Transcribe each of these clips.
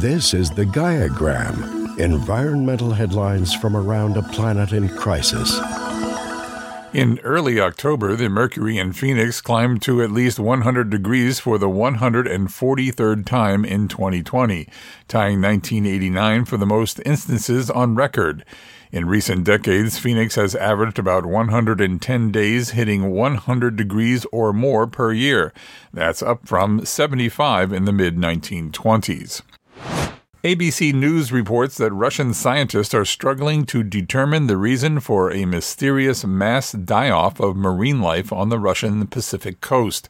This is the Gaiagram environmental headlines from around a planet in crisis. In early October, the mercury in Phoenix climbed to at least 100 degrees for the 143rd time in 2020, tying 1989 for the most instances on record. In recent decades, Phoenix has averaged about 110 days hitting 100 degrees or more per year. That's up from 75 in the mid 1920s. ABC News reports that Russian scientists are struggling to determine the reason for a mysterious mass die off of marine life on the Russian Pacific coast.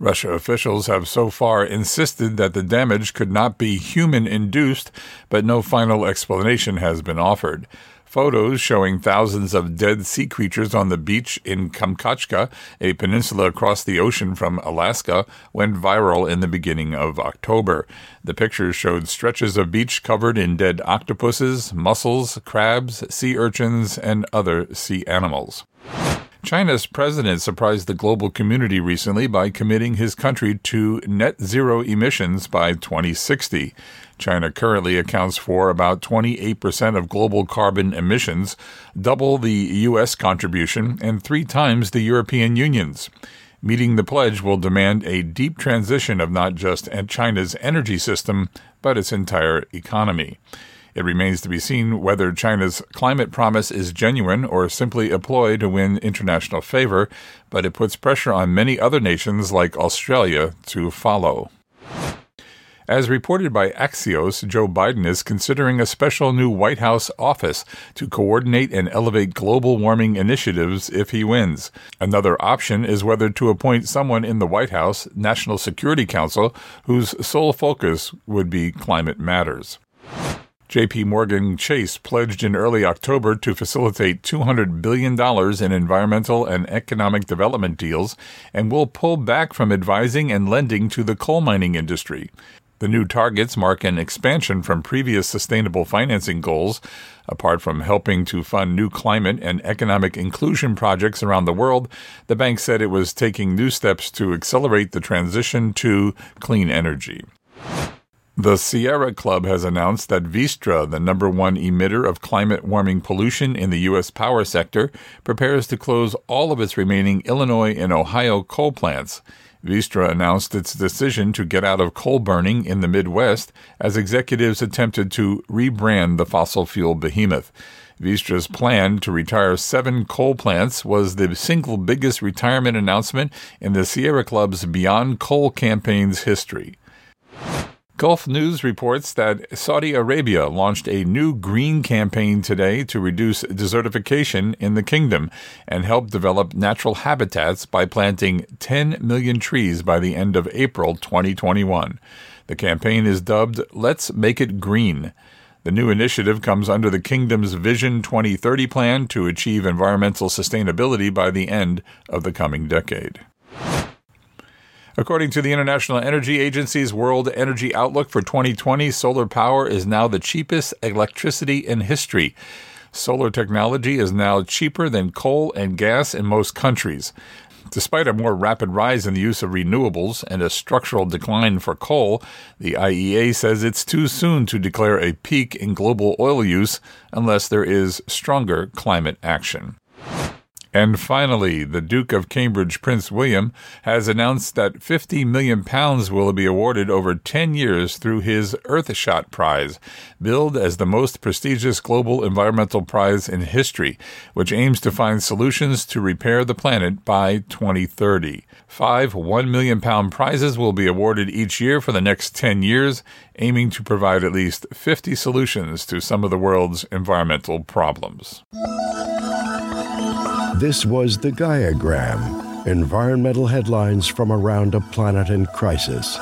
Russia officials have so far insisted that the damage could not be human induced, but no final explanation has been offered. Photos showing thousands of dead sea creatures on the beach in Kamchatka, a peninsula across the ocean from Alaska, went viral in the beginning of October. The pictures showed stretches of beach covered in dead octopuses, mussels, crabs, sea urchins, and other sea animals. China's president surprised the global community recently by committing his country to net zero emissions by 2060. China currently accounts for about 28% of global carbon emissions, double the U.S. contribution, and three times the European Union's. Meeting the pledge will demand a deep transition of not just China's energy system, but its entire economy. It remains to be seen whether China's climate promise is genuine or simply a ploy to win international favor, but it puts pressure on many other nations like Australia to follow. As reported by Axios, Joe Biden is considering a special new White House office to coordinate and elevate global warming initiatives if he wins. Another option is whether to appoint someone in the White House National Security Council whose sole focus would be climate matters. JP Morgan Chase pledged in early October to facilitate $200 billion in environmental and economic development deals and will pull back from advising and lending to the coal mining industry. The new targets mark an expansion from previous sustainable financing goals. Apart from helping to fund new climate and economic inclusion projects around the world, the bank said it was taking new steps to accelerate the transition to clean energy. The Sierra Club has announced that Vistra, the number one emitter of climate warming pollution in the U.S. power sector, prepares to close all of its remaining Illinois and Ohio coal plants. Vistra announced its decision to get out of coal burning in the Midwest as executives attempted to rebrand the fossil fuel behemoth. Vistra's plan to retire seven coal plants was the single biggest retirement announcement in the Sierra Club's Beyond Coal campaign's history. Gulf News reports that Saudi Arabia launched a new green campaign today to reduce desertification in the kingdom and help develop natural habitats by planting 10 million trees by the end of April 2021. The campaign is dubbed Let's Make It Green. The new initiative comes under the kingdom's Vision 2030 plan to achieve environmental sustainability by the end of the coming decade. According to the International Energy Agency's World Energy Outlook for 2020, solar power is now the cheapest electricity in history. Solar technology is now cheaper than coal and gas in most countries. Despite a more rapid rise in the use of renewables and a structural decline for coal, the IEA says it's too soon to declare a peak in global oil use unless there is stronger climate action. And finally, the Duke of Cambridge, Prince William, has announced that 50 million pounds will be awarded over 10 years through his Earthshot Prize, billed as the most prestigious global environmental prize in history, which aims to find solutions to repair the planet by 2030. Five 1 million pound prizes will be awarded each year for the next 10 years, aiming to provide at least 50 solutions to some of the world's environmental problems. This was the Gaiagram environmental headlines from around a planet in crisis.